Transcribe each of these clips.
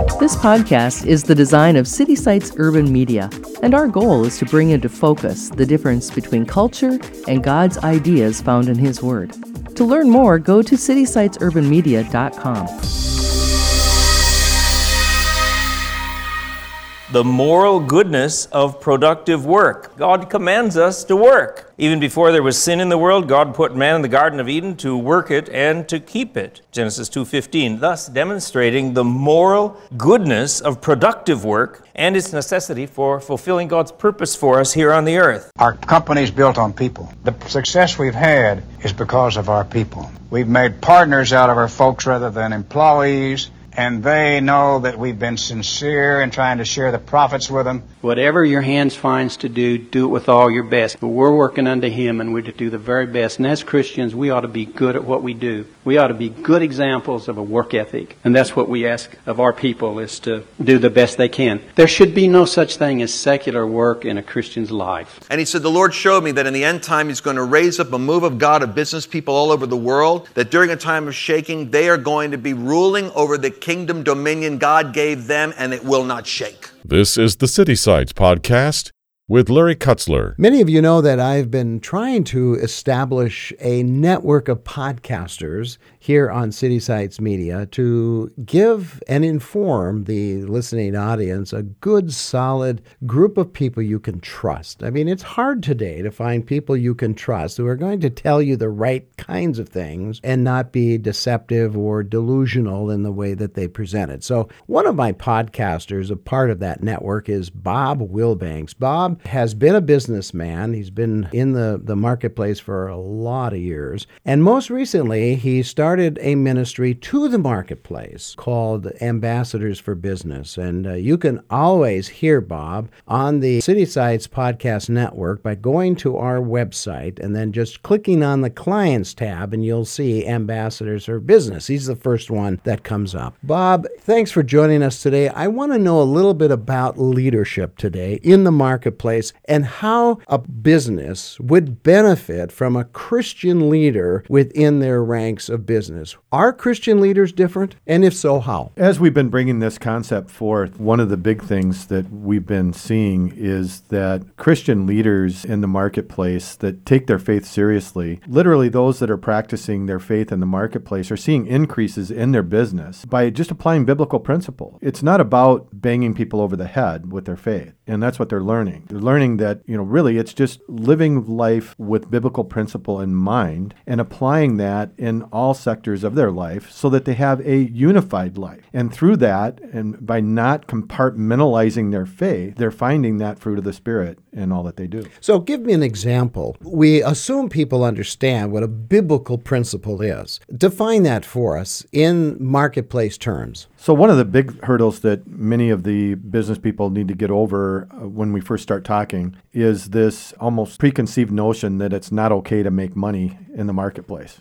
This podcast is the design of City Sites Urban Media, and our goal is to bring into focus the difference between culture and God's ideas found in His Word. To learn more, go to citysitesurbanmedia.com. the moral goodness of productive work. God commands us to work. Even before there was sin in the world, God put man in the garden of Eden to work it and to keep it. Genesis 2:15, thus demonstrating the moral goodness of productive work and its necessity for fulfilling God's purpose for us here on the earth. Our company is built on people. The success we've had is because of our people. We've made partners out of our folks rather than employees and they know that we've been sincere in trying to share the profits with them. Whatever your hands finds to do, do it with all your best. But we're working unto Him and we're to do the very best. And as Christians, we ought to be good at what we do. We ought to be good examples of a work ethic. And that's what we ask of our people is to do the best they can. There should be no such thing as secular work in a Christian's life. And he said, The Lord showed me that in the end time He's going to raise up a move of God of business people all over the world, that during a time of shaking, they are going to be ruling over the kingdom dominion God gave them, and it will not shake. This is the City Sites Podcast with Larry Kutzler. Many of you know that I've been trying to establish a network of podcasters here on City Sites Media to give and inform the listening audience a good, solid group of people you can trust. I mean, it's hard today to find people you can trust who are going to tell you the right kinds of things and not be deceptive or delusional in the way that they present it. So, one of my podcasters, a part of that network, is Bob Wilbanks. Bob has been a businessman, he's been in the, the marketplace for a lot of years, and most recently, he started started a ministry to the marketplace called Ambassadors for Business. And uh, you can always hear Bob on the City Sites Podcast Network by going to our website and then just clicking on the Clients tab, and you'll see Ambassadors for Business. He's the first one that comes up. Bob, thanks for joining us today. I want to know a little bit about leadership today in the marketplace and how a business would benefit from a Christian leader within their ranks of business business. Are Christian leaders different? And if so, how? As we've been bringing this concept forth, one of the big things that we've been seeing is that Christian leaders in the marketplace that take their faith seriously, literally those that are practicing their faith in the marketplace, are seeing increases in their business by just applying biblical principle. It's not about banging people over the head with their faith, and that's what they're learning. They're learning that, you know, really it's just living life with biblical principle in mind and applying that in all sectors of their life so that they have a unified life. And through that, and by not compartmentalizing their faith, they're finding that fruit of the Spirit in all that they do. So, give me an example. We assume people understand what a biblical principle is. Define that for us in marketplace terms. So, one of the big hurdles that many of the business people need to get over uh, when we first start talking is this almost preconceived notion that it's not okay to make money in the marketplace.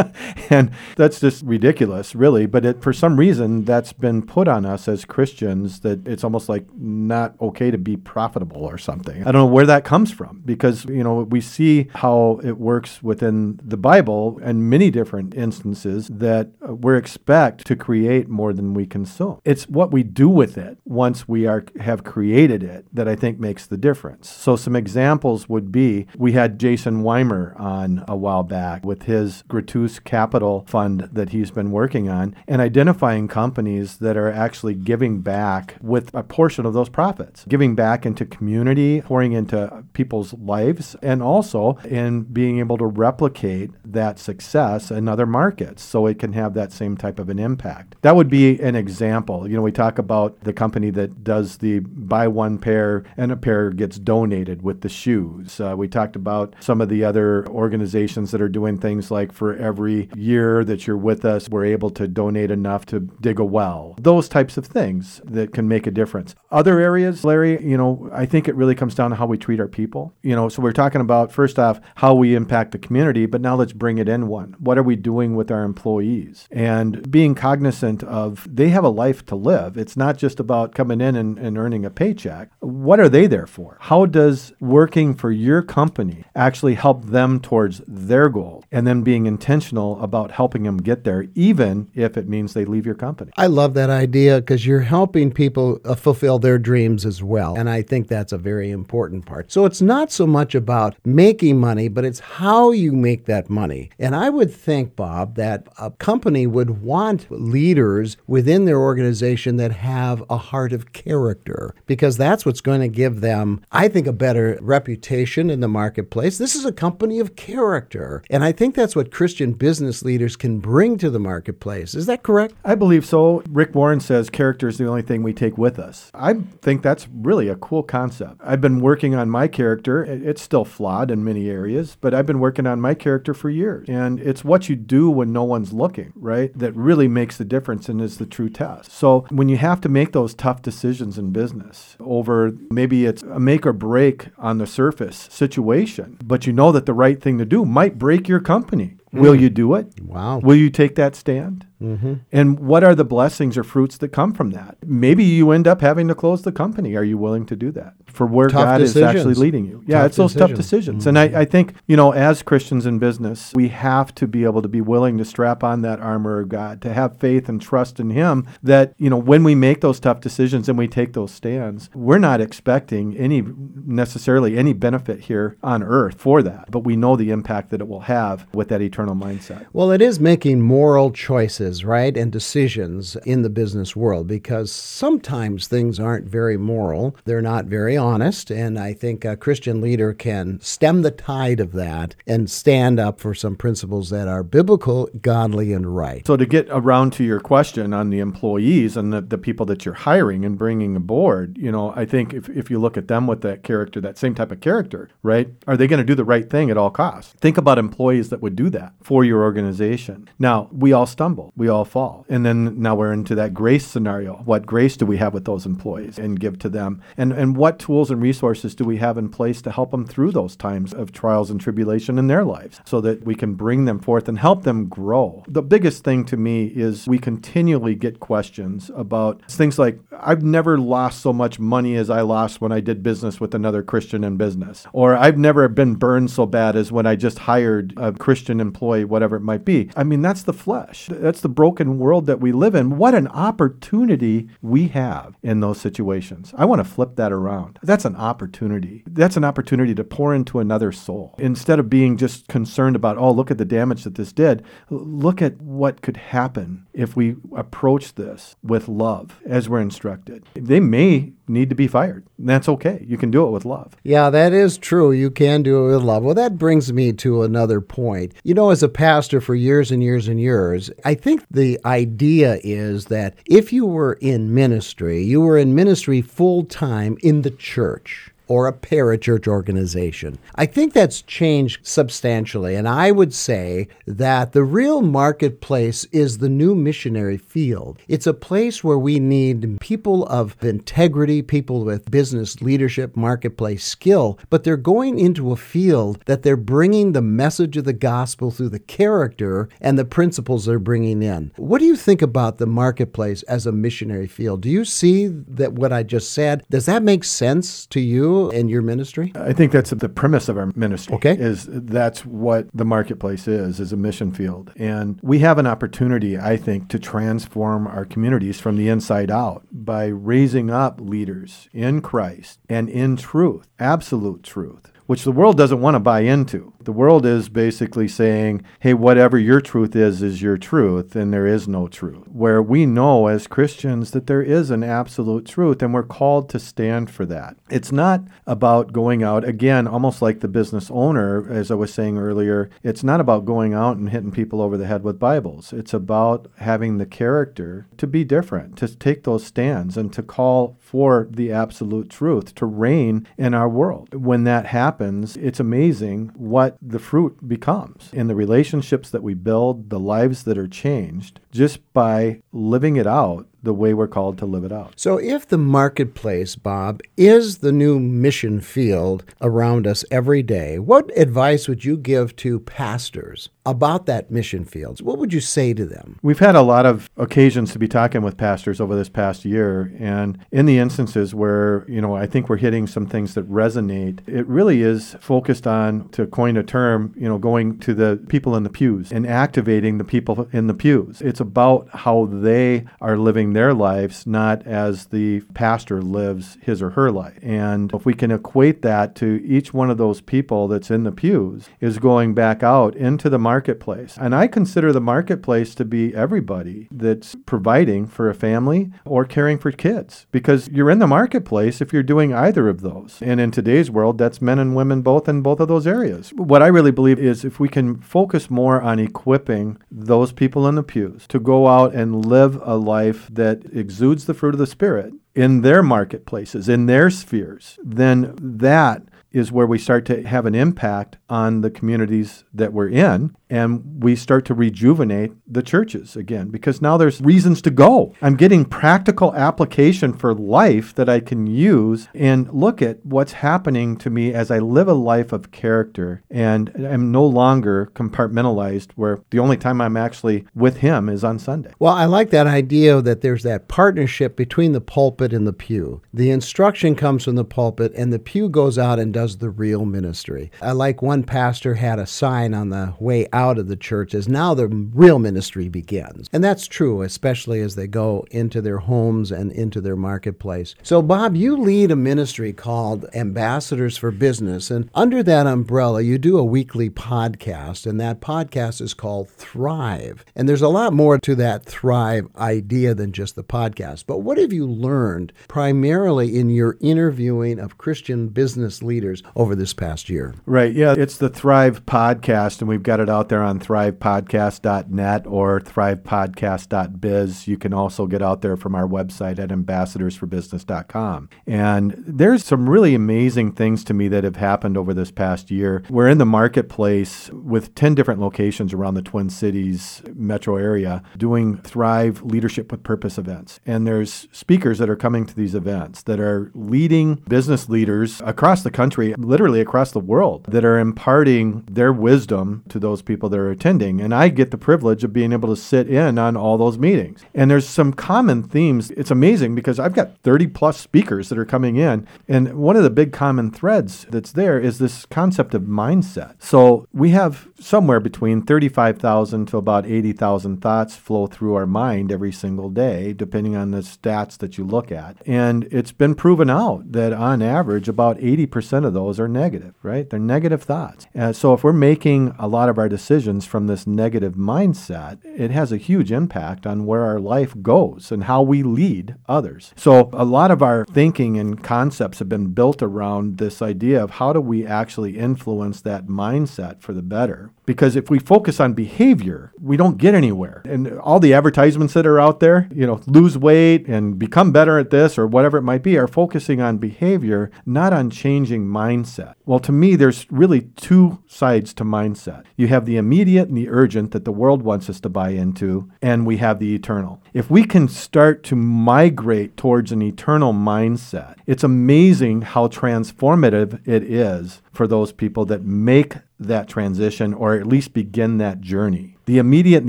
and that's just ridiculous, really. But it, for some reason, that's been put on us as Christians that it's almost like not okay to be profitable or something. I don't know where that comes from because, you know, we see how it works within the Bible and many different instances that we're expect to create more than we we consume. It's what we do with it once we are have created it that I think makes the difference. So some examples would be we had Jason Weimer on a while back with his Gratus Capital fund that he's been working on and identifying companies that are actually giving back with a portion of those profits, giving back into community, pouring into people's lives, and also in being able to replicate that success in other markets so it can have that same type of an impact. That would be an an example. You know, we talk about the company that does the buy one pair and a pair gets donated with the shoes. Uh, we talked about some of the other organizations that are doing things like for every year that you're with us, we're able to donate enough to dig a well. Those types of things that can make a difference. Other areas, Larry, you know, I think it really comes down to how we treat our people. You know, so we're talking about first off how we impact the community, but now let's bring it in one. What are we doing with our employees? And being cognizant of they have a life to live. It's not just about coming in and, and earning a paycheck. What are they there for? How does working for your company actually help them towards their goal and then being intentional about helping them get there, even if it means they leave your company. I love that idea because you're helping people uh, fulfill their dreams as well. And I think that's a very important part. So it's not so much about making money, but it's how you make that money. And I would think, Bob, that a company would want leaders within their organization that have a heart of character because that's what's going to give them, I think, a better reputation in the marketplace. This is a company of character. And I think that's what Christian business leaders can bring to the marketplace. Is that correct? I believe so. Rick Warren says character is the only thing we take with us. I think that's really a cool concept. I've been working on my character. It's still flawed in many areas, but I've been working on my character for years. And it's what you do when no one's looking, right? That really makes the difference and is the true test. So when you have to make those tough decisions in business over maybe it's a make or break on the surface situation, but you know that the right thing to do might break your company. Will mm. you do it? Wow. Will you take that stand? Mm-hmm. And what are the blessings or fruits that come from that? Maybe you end up having to close the company. Are you willing to do that for where Tough God is actually leading you? Yeah, Tough it's those tough decisions. decisions. And I, I think, you know, as Christians in business, we have to be able to be willing to strap on that armor of God, to have faith and trust in Him that, you know, when we make those tough decisions and we take those stands, we're not expecting any necessarily any benefit here on earth for that. But we know the impact that it will have with that eternal mindset. Well, it is making moral choices, right, and decisions in the business world because sometimes things aren't very moral. They're not very honest. And I think a Christian leader can stem the tide of that and stand up for some principles that are biblical, godly, and right. So to get around to your question on the employees and the, the people that you're hiring and bringing aboard, you know, I think if, if you look at them with that character, that same type of character, right? Are they going to do the right thing at all costs? Think about employees that would do that for your organization. Now, we all stumble, we all fall. And then now we're into that grace scenario. What grace do we have with those employees and give to them? And and what tools and resources do we have in place to help them through those times of trials and tribulation in their lives so that we can bring them forth and help them grow? The biggest thing to me is we continually get questions about things like I've never lost so much money as I lost when I did business with another Christian in business. Or I've never been burned so bad as when I just hired a Christian employee, whatever it might be. I mean, that's the flesh. That's the broken world that we live in. What an opportunity we have in those situations. I want to flip that around. That's an opportunity. That's an opportunity to pour into another soul. Instead of being just concerned about, oh, look at the damage that this did, look at what could happen if we approach this with love as we're instructed. They may need to be fired. That's okay. You can do it with love. Yeah, that is true. You can do it with love. Well, that brings me to another point. You know, as a pastor for years and years and years, I think the idea is that if you were in ministry, you were in ministry full time in the church or a parachurch organization. I think that's changed substantially. And I would say that the real marketplace is the new missionary field. It's a place where we need people of integrity, people with business leadership, marketplace skill, but they're going into a field that they're bringing the message of the gospel through the character and the principles they're bringing in. What do you think about the marketplace as a missionary field? Do you see that what I just said, does that make sense to you and your ministry? I think that's the premise of our ministry. Okay. Is that's what the marketplace is, is a mission field. And we have an opportunity, I think, to transform our communities from the inside out by raising up leaders in Christ and in truth, absolute truth. Which the world doesn't want to buy into. The world is basically saying, hey, whatever your truth is, is your truth, and there is no truth. Where we know as Christians that there is an absolute truth, and we're called to stand for that. It's not about going out, again, almost like the business owner, as I was saying earlier, it's not about going out and hitting people over the head with Bibles. It's about having the character to be different, to take those stands, and to call for the absolute truth to reign in our world. When that happens, it's amazing what the fruit becomes. In the relationships that we build, the lives that are changed just by living it out the way we're called to live it out. So, if the marketplace, Bob, is the new mission field around us every day, what advice would you give to pastors about that mission field? What would you say to them? We've had a lot of occasions to be talking with pastors over this past year, and in the instances where, you know, I think we're hitting some things that resonate, it really is focused on, to coin a term, you know, going to the people in the pews and activating the people in the pews. It's about how they are living their lives, not as the pastor lives his or her life. And if we can equate that to each one of those people that's in the pews, is going back out into the marketplace. And I consider the marketplace to be everybody that's providing for a family or caring for kids because you're in the marketplace if you're doing either of those. And in today's world, that's men and women both in both of those areas. What I really believe is if we can focus more on equipping those people in the pews to go out and live a life that exudes the fruit of the Spirit in their marketplaces, in their spheres, then that is where we start to have an impact on the communities that we're in and we start to rejuvenate the churches again because now there's reasons to go. I'm getting practical application for life that I can use and look at what's happening to me as I live a life of character and I'm no longer compartmentalized where the only time I'm actually with him is on Sunday. Well, I like that idea that there's that partnership between the pulpit and the pew. The instruction comes from the pulpit and the pew goes out and does the real ministry. I like one pastor had a sign on the way out out of the church as now the real ministry begins. And that's true, especially as they go into their homes and into their marketplace. So, Bob, you lead a ministry called Ambassadors for Business. And under that umbrella, you do a weekly podcast. And that podcast is called Thrive. And there's a lot more to that Thrive idea than just the podcast. But what have you learned primarily in your interviewing of Christian business leaders over this past year? Right. Yeah. It's the Thrive podcast, and we've got it out there on thrivepodcast.net or thrivepodcast.biz. You can also get out there from our website at ambassadorsforbusiness.com. And there's some really amazing things to me that have happened over this past year. We're in the marketplace with 10 different locations around the Twin Cities metro area doing Thrive Leadership with Purpose events. And there's speakers that are coming to these events that are leading business leaders across the country, literally across the world, that are imparting their wisdom to those people people that are attending. And I get the privilege of being able to sit in on all those meetings. And there's some common themes. It's amazing because I've got 30 plus speakers that are coming in. And one of the big common threads that's there is this concept of mindset. So we have somewhere between 35,000 to about 80,000 thoughts flow through our mind every single day, depending on the stats that you look at. And it's been proven out that on average, about 80% of those are negative, right? They're negative thoughts. Uh, so if we're making a lot of our decisions from this negative mindset, it has a huge impact on where our life goes and how we lead others. So, a lot of our thinking and concepts have been built around this idea of how do we actually influence that mindset for the better. Because if we focus on behavior, we don't get anywhere. And all the advertisements that are out there, you know, lose weight and become better at this or whatever it might be, are focusing on behavior, not on changing mindset. Well, to me, there's really two sides to mindset. You have the immediate and the urgent that the world wants us to buy into, and we have the eternal. If we can start to migrate towards an eternal mindset, it's amazing how transformative it is for those people that make that transition or at least begin that journey. The immediate and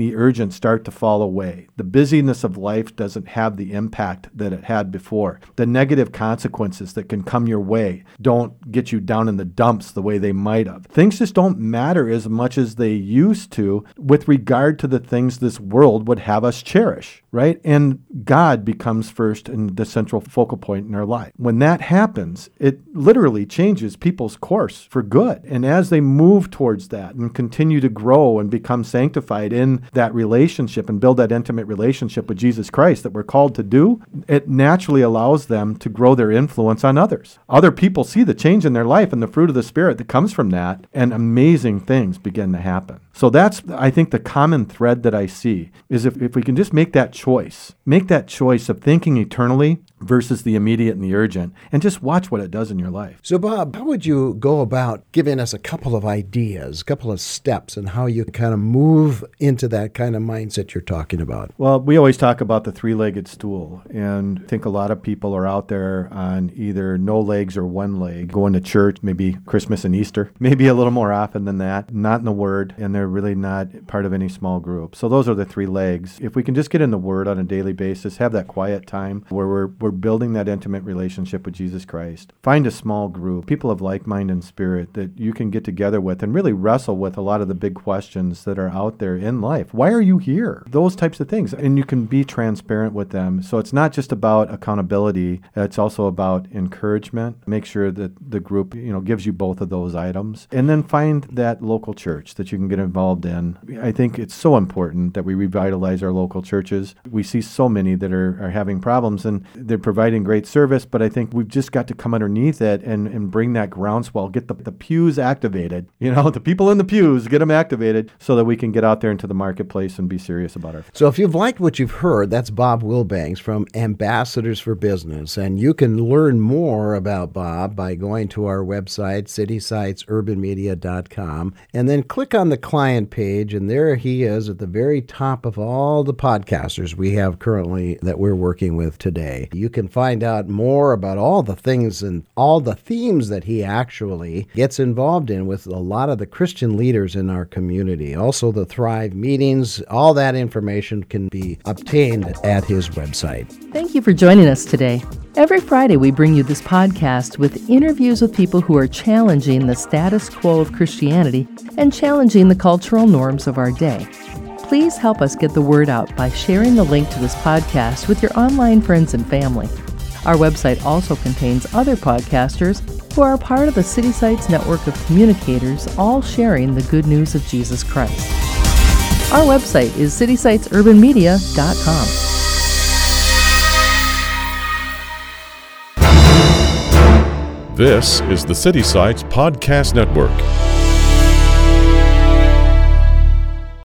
the urgent start to fall away. The busyness of life doesn't have the impact that it had before. The negative consequences that can come your way don't get you down in the dumps the way they might have. Things just don't matter as much as they used to with regard to the things this world would have us cherish, right? And God becomes first and the central focal point in our life. When that happens, it literally changes people's course for good. And as they move towards that and continue to grow and become sanctified, in that relationship and build that intimate relationship with Jesus Christ that we're called to do, it naturally allows them to grow their influence on others. Other people see the change in their life and the fruit of the Spirit that comes from that, and amazing things begin to happen. So that's, I think, the common thread that I see is if, if we can just make that choice, make that choice of thinking eternally versus the immediate and the urgent, and just watch what it does in your life. So, Bob, how would you go about giving us a couple of ideas, a couple of steps, and how you kind of move into that kind of mindset you're talking about? Well, we always talk about the three legged stool, and I think a lot of people are out there on either no legs or one leg, going to church, maybe Christmas and Easter, maybe a little more often than that, not in the Word, and they're really not part of any small group. So, those are the three legs. If we can just get in the Word on a daily basis, have that quiet time where we're, we're building that intimate relationship with Jesus Christ, find a small group, people of like mind and spirit that you can get together with and really wrestle with a lot of the big questions that are out there in life. Why are you here? Those types of things. And you can be transparent with them. So it's not just about accountability, it's also about encouragement. Make sure that the group, you know, gives you both of those items. And then find that local church that you can get involved in. I think it's so important that we revitalize our local churches. We see so many that are, are having problems and they're providing great service, but I think we've just got to come underneath it and, and bring that groundswell, get the, the pews activated. You know, the people in the pews, get them activated so that we can get out there into the marketplace and be serious about our. So if you've liked what you've heard, that's Bob Wilbanks from Ambassadors for Business. And you can learn more about Bob by going to our website, citysitesurbanmedia.com, and then click on the client page. And there he is at the very top of all the podcasters we have currently that we're working with today. You can find out more about all the things and all the themes that he actually gets involved in with a lot of the Christian leaders in our community. Also, the Thrive meetings, all that information can be obtained at his website. Thank you for joining us today. Every Friday, we bring you this podcast with interviews with people who are challenging the status quo of Christianity and challenging the cultural norms of our day. Please help us get the word out by sharing the link to this podcast with your online friends and family. Our website also contains other podcasters who are part of the City Sites network of communicators, all sharing the good news of Jesus Christ. Our website is citysitesurbanmedia.com. This is the City Sites Podcast Network.